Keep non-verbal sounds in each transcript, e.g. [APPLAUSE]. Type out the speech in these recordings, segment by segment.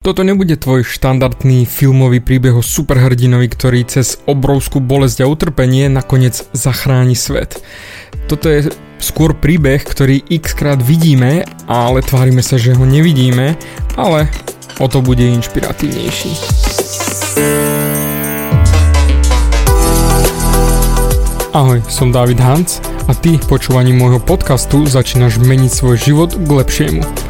Toto nebude tvoj štandardný filmový príbeh o superhrdinovi, ktorý cez obrovskú bolesť a utrpenie nakoniec zachráni svet. Toto je skôr príbeh, ktorý x krát vidíme, ale tvárime sa, že ho nevidíme, ale o to bude inšpiratívnejší. Ahoj, som David Hans a ty počúvaním môjho podcastu začínaš meniť svoj život k lepšiemu.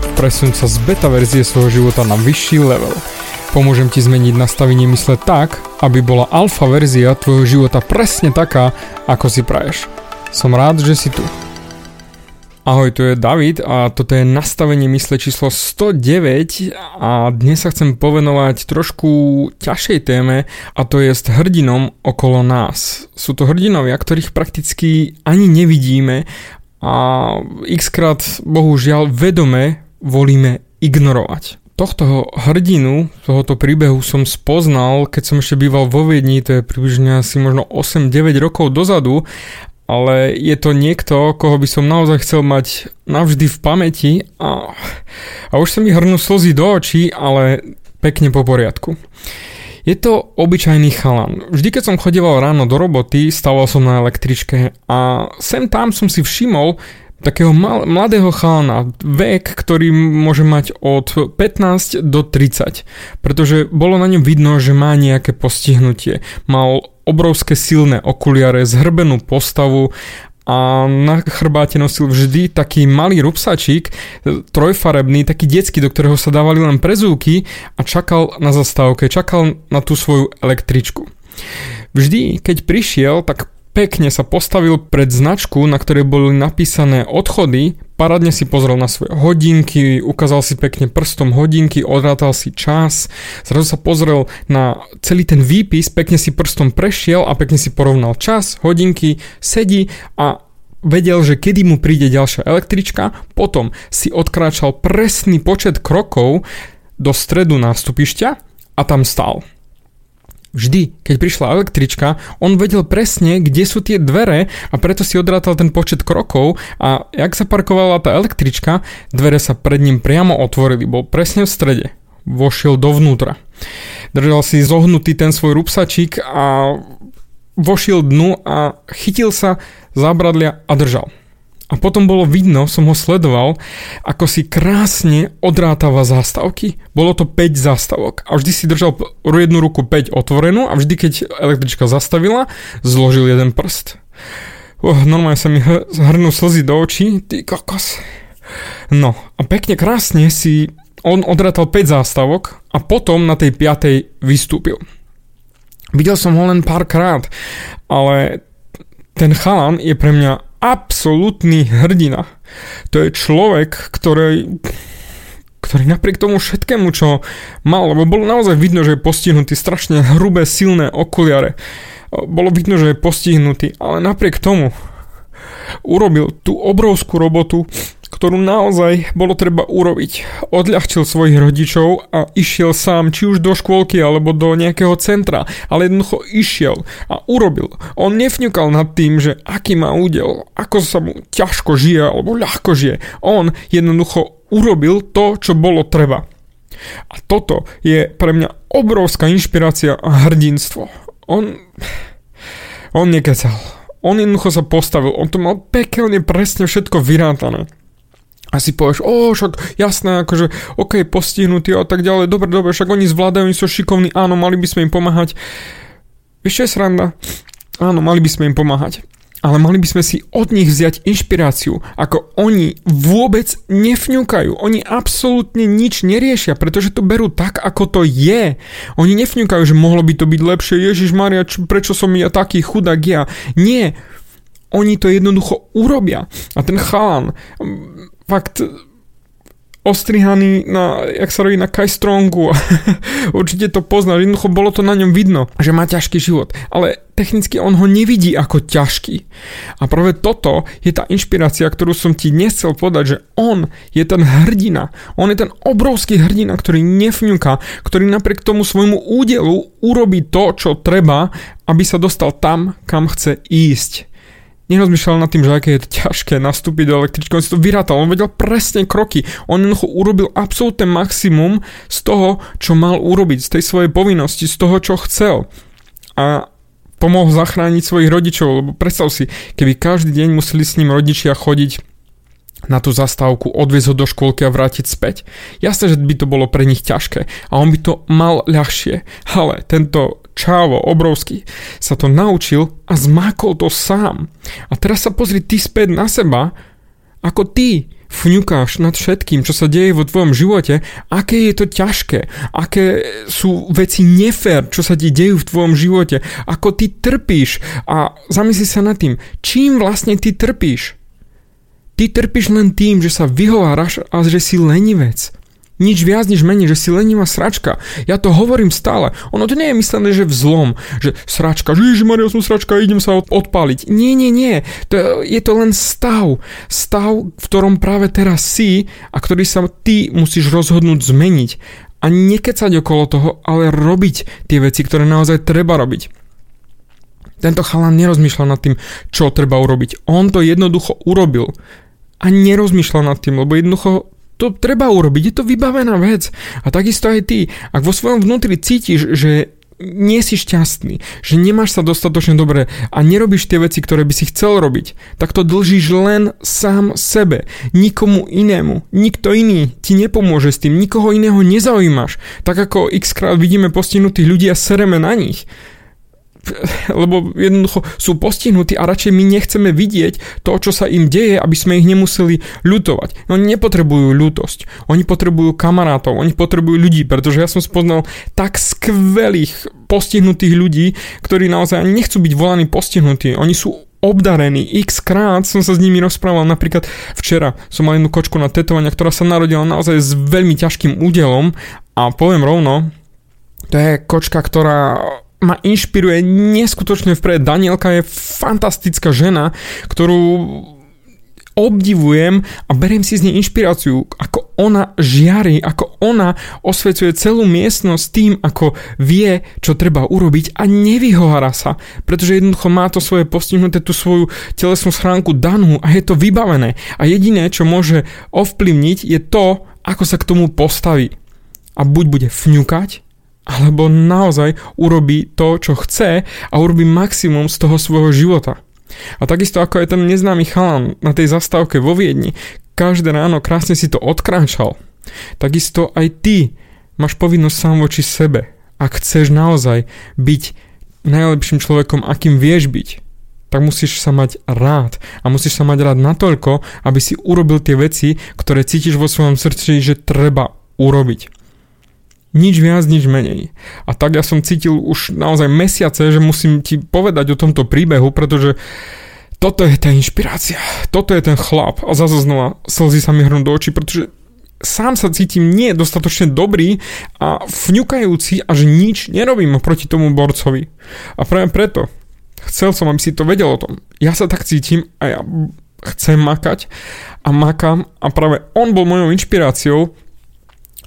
Presunúť sa z beta verzie svojho života na vyšší level. Pomôžem ti zmeniť nastavenie mysle tak, aby bola alfa verzia tvojho života presne taká, ako si praješ. Som rád, že si tu. Ahoj, tu je David a toto je nastavenie mysle číslo 109 a dnes sa chcem povenovať trošku ťažšej téme a to je hrdinom okolo nás. Sú to hrdinovia, ktorých prakticky ani nevidíme a x krát bohužiaľ vedome volíme ignorovať. Tohto hrdinu, tohoto príbehu som spoznal, keď som ešte býval vo Viedni, to je približne asi možno 8-9 rokov dozadu, ale je to niekto, koho by som naozaj chcel mať navždy v pamäti a, a už sa mi hrnú slzy do očí, ale pekne po poriadku. Je to obyčajný chalan. Vždy, keď som chodieval ráno do roboty, stával som na električke a sem tam som si všimol, takého mal, mladého chalana, vek, ktorý môže mať od 15 do 30, pretože bolo na ňom vidno, že má nejaké postihnutie. Mal obrovské silné okuliare, zhrbenú postavu a na chrbáte nosil vždy taký malý rupsačík, trojfarebný, taký detský, do ktorého sa dávali len prezúky a čakal na zastávke, čakal na tú svoju električku. Vždy, keď prišiel, tak pekne sa postavil pred značku, na ktorej boli napísané odchody, paradne si pozrel na svoje hodinky, ukázal si pekne prstom hodinky, odrátal si čas, zrazu sa pozrel na celý ten výpis, pekne si prstom prešiel a pekne si porovnal čas, hodinky, sedí a vedel, že kedy mu príde ďalšia električka, potom si odkráčal presný počet krokov. Do stredu nástupišťa a tam stál. Vždy, keď prišla električka, on vedel presne, kde sú tie dvere a preto si odrátal ten počet krokov a jak sa parkovala tá električka, dvere sa pred ním priamo otvorili, bol presne v strede. Vošiel dovnútra. Držal si zohnutý ten svoj rupsačík a vošiel dnu a chytil sa zábradlia a držal. A potom bolo vidno, som ho sledoval, ako si krásne odrátava zástavky. Bolo to 5 zástavok. A vždy si držal jednu ruku 5 otvorenú a vždy, keď električka zastavila, zložil jeden prst. Oh, normálne sa mi hrnú slzy do očí. Ty kokos. No a pekne krásne si on odrátal 5 zástavok a potom na tej 5. vystúpil. Videl som ho len párkrát, ale ten chalan je pre mňa absolútny hrdina. To je človek, ktorý, ktorý napriek tomu všetkému, čo mal, lebo bolo naozaj vidno, že je postihnutý strašne hrubé, silné okuliare. Bolo vidno, že je postihnutý, ale napriek tomu urobil tú obrovskú robotu, ktorú naozaj bolo treba urobiť. Odľahčil svojich rodičov a išiel sám, či už do škôlky alebo do nejakého centra, ale jednoducho išiel a urobil. On nefňukal nad tým, že aký má údel, ako sa mu ťažko žije alebo ľahko žije. On jednoducho urobil to, čo bolo treba. A toto je pre mňa obrovská inšpirácia a hrdinstvo. On... On nekecal. On jednoducho sa postavil, on to mal pekelne presne všetko vyrátané a si povieš, o, však jasné, akože, ok, postihnutí a tak ďalej, dobre, dobre, však oni zvládajú, oni sú šikovní, áno, mali by sme im pomáhať. Vieš, čo je sranda? Áno, mali by sme im pomáhať. Ale mali by sme si od nich vziať inšpiráciu, ako oni vôbec nefňukajú. Oni absolútne nič neriešia, pretože to berú tak, ako to je. Oni nefňukajú, že mohlo by to byť lepšie. Ježiš Maria, prečo som ja taký chudák ja? Nie. Oni to jednoducho urobia. A ten chalan, fakt ostrihaný na, jak sa robí na Kai Strongu. [LAUGHS] Určite to poznáš, jednoducho bolo to na ňom vidno, že má ťažký život. Ale technicky on ho nevidí ako ťažký. A práve toto je tá inšpirácia, ktorú som ti dnes chcel povedať, že on je ten hrdina. On je ten obrovský hrdina, ktorý nefňuka, ktorý napriek tomu svojmu údelu urobí to, čo treba, aby sa dostal tam, kam chce ísť nerozmýšľal nad tým, že aké je to ťažké nastúpiť do električky, on si to vyrátal, on vedel presne kroky, on jednoducho urobil absolútne maximum z toho, čo mal urobiť, z tej svojej povinnosti, z toho, čo chcel. A pomohol zachrániť svojich rodičov, lebo predstav si, keby každý deň museli s ním rodičia chodiť na tú zastávku, odviezť ho do škôlky a vrátiť späť. Jasné, že by to bolo pre nich ťažké a on by to mal ľahšie, ale tento čávo obrovský sa to naučil a zmákol to sám. A teraz sa pozri ty späť na seba, ako ty fňukáš nad všetkým, čo sa deje vo tvojom živote, aké je to ťažké, aké sú veci nefér, čo sa ti dejú v tvojom živote, ako ty trpíš a zamysli sa nad tým, čím vlastne ty trpíš. Ty trpíš len tým, že sa vyhováraš a že si lenivec. Nič viac, nič menej, že si lenivá sračka. Ja to hovorím stále. Ono to nie je myslené, že v zlom, že sračka, že Maria, som sračka, idem sa odpáliť. Nie, nie, nie. To, je to len stav. Stav, v ktorom práve teraz si a ktorý sa ty musíš rozhodnúť zmeniť. A nekecať okolo toho, ale robiť tie veci, ktoré naozaj treba robiť. Tento chalan nerozmýšľa nad tým, čo treba urobiť. On to jednoducho urobil a nerozmýšľal nad tým, lebo jednoducho to treba urobiť, je to vybavená vec. A takisto aj ty, ak vo svojom vnútri cítiš, že nie si šťastný, že nemáš sa dostatočne dobre a nerobíš tie veci, ktoré by si chcel robiť, tak to dlžíš len sám sebe, nikomu inému. Nikto iný ti nepomôže s tým, nikoho iného nezaujímaš. Tak ako x krát vidíme postihnutých ľudí a sereme na nich lebo jednoducho sú postihnutí a radšej my nechceme vidieť to, čo sa im deje, aby sme ich nemuseli ľutovať. Oni nepotrebujú ľútosť, oni potrebujú kamarátov, oni potrebujú ľudí, pretože ja som spoznal tak skvelých postihnutých ľudí, ktorí naozaj nechcú byť volaní postihnutí. Oni sú obdarení. X krát som sa s nimi rozprával. Napríklad včera som mal jednu kočku na tetovania, ktorá sa narodila naozaj s veľmi ťažkým údelom a poviem rovno, to je kočka, ktorá ma inšpiruje neskutočne vpred. Danielka je fantastická žena, ktorú obdivujem a beriem si z nej inšpiráciu, ako ona žiari, ako ona osvecuje celú miestnosť tým, ako vie, čo treba urobiť a nevyhovára sa, pretože jednoducho má to svoje postihnuté, tú svoju telesnú schránku danú a je to vybavené. A jediné, čo môže ovplyvniť, je to, ako sa k tomu postaví. A buď bude fňukať, alebo naozaj urobí to, čo chce a urobí maximum z toho svojho života. A takisto ako je ten neznámy chalan na tej zastávke vo Viedni, každé ráno krásne si to odkráčal, takisto aj ty máš povinnosť sám voči sebe. Ak chceš naozaj byť najlepším človekom, akým vieš byť, tak musíš sa mať rád. A musíš sa mať rád natoľko, aby si urobil tie veci, ktoré cítiš vo svojom srdci, že treba urobiť. Nič viac, nič menej. A tak ja som cítil už naozaj mesiace, že musím ti povedať o tomto príbehu, pretože toto je tá inšpirácia. Toto je ten chlap. A zase znova slzy sa mi hrnú do očí, pretože sám sa cítim nie dostatočne dobrý a vňukajúci a že nič nerobím proti tomu borcovi. A práve preto chcel som, aby si to vedel o tom. Ja sa tak cítim a ja chcem makať a makám a práve on bol mojou inšpiráciou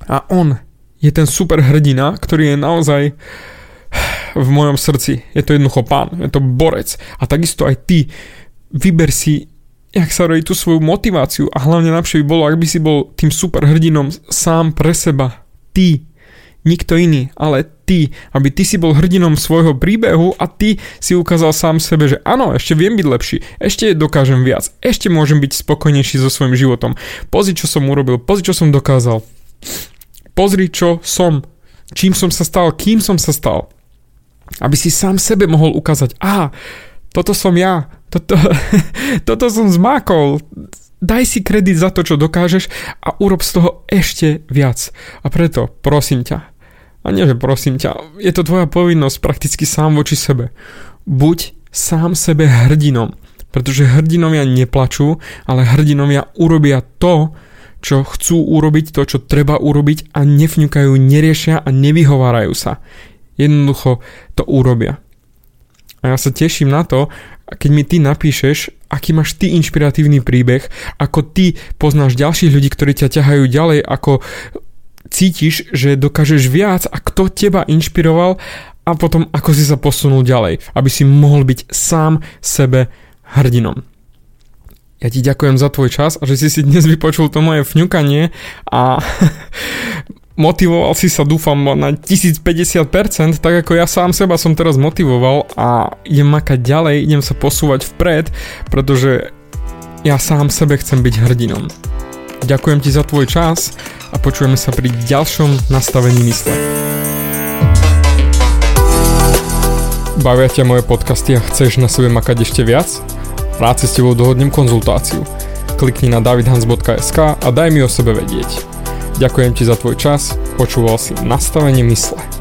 a on je ten super hrdina, ktorý je naozaj v mojom srdci. Je to jednoducho pán, je to borec. A takisto aj ty vyber si, jak sa robí tú svoju motiváciu a hlavne najlepšie by bolo, ak by si bol tým super hrdinom sám pre seba. Ty, nikto iný, ale ty, aby ty si bol hrdinom svojho príbehu a ty si ukázal sám sebe, že áno, ešte viem byť lepší, ešte dokážem viac, ešte môžem byť spokojnejší so svojím životom. Pozri, čo som urobil, pozri, čo som dokázal pozri, čo som, čím som sa stal, kým som sa stal. Aby si sám sebe mohol ukázať, a toto som ja, toto, [LAUGHS] toto som zmákol, daj si kredit za to, čo dokážeš a urob z toho ešte viac. A preto prosím ťa, a nie, že prosím ťa, je to tvoja povinnosť prakticky sám voči sebe. Buď sám sebe hrdinom, pretože hrdinovia neplačú, ale hrdinovia urobia to, čo chcú urobiť, to, čo treba urobiť a nefňukajú, neriešia a nevyhovárajú sa. Jednoducho to urobia. A ja sa teším na to, keď mi ty napíšeš, aký máš ty inšpiratívny príbeh, ako ty poznáš ďalších ľudí, ktorí ťa ťahajú ďalej, ako cítiš, že dokážeš viac a kto teba inšpiroval a potom ako si sa posunul ďalej, aby si mohol byť sám sebe hrdinom. Ja ti ďakujem za tvoj čas a že si si dnes vypočul to moje fňukanie a [LAUGHS] motivoval si sa dúfam na 1050%, tak ako ja sám seba som teraz motivoval a idem makať ďalej, idem sa posúvať vpred, pretože ja sám sebe chcem byť hrdinom. Ďakujem ti za tvoj čas a počujeme sa pri ďalšom nastavení mysle. Bavia ťa moje podcasty a chceš na sebe makať ešte viac? Rád si s tebou dohodnem konzultáciu. Klikni na davidhans.sk a daj mi o sebe vedieť. Ďakujem ti za tvoj čas, počúval si nastavenie mysle.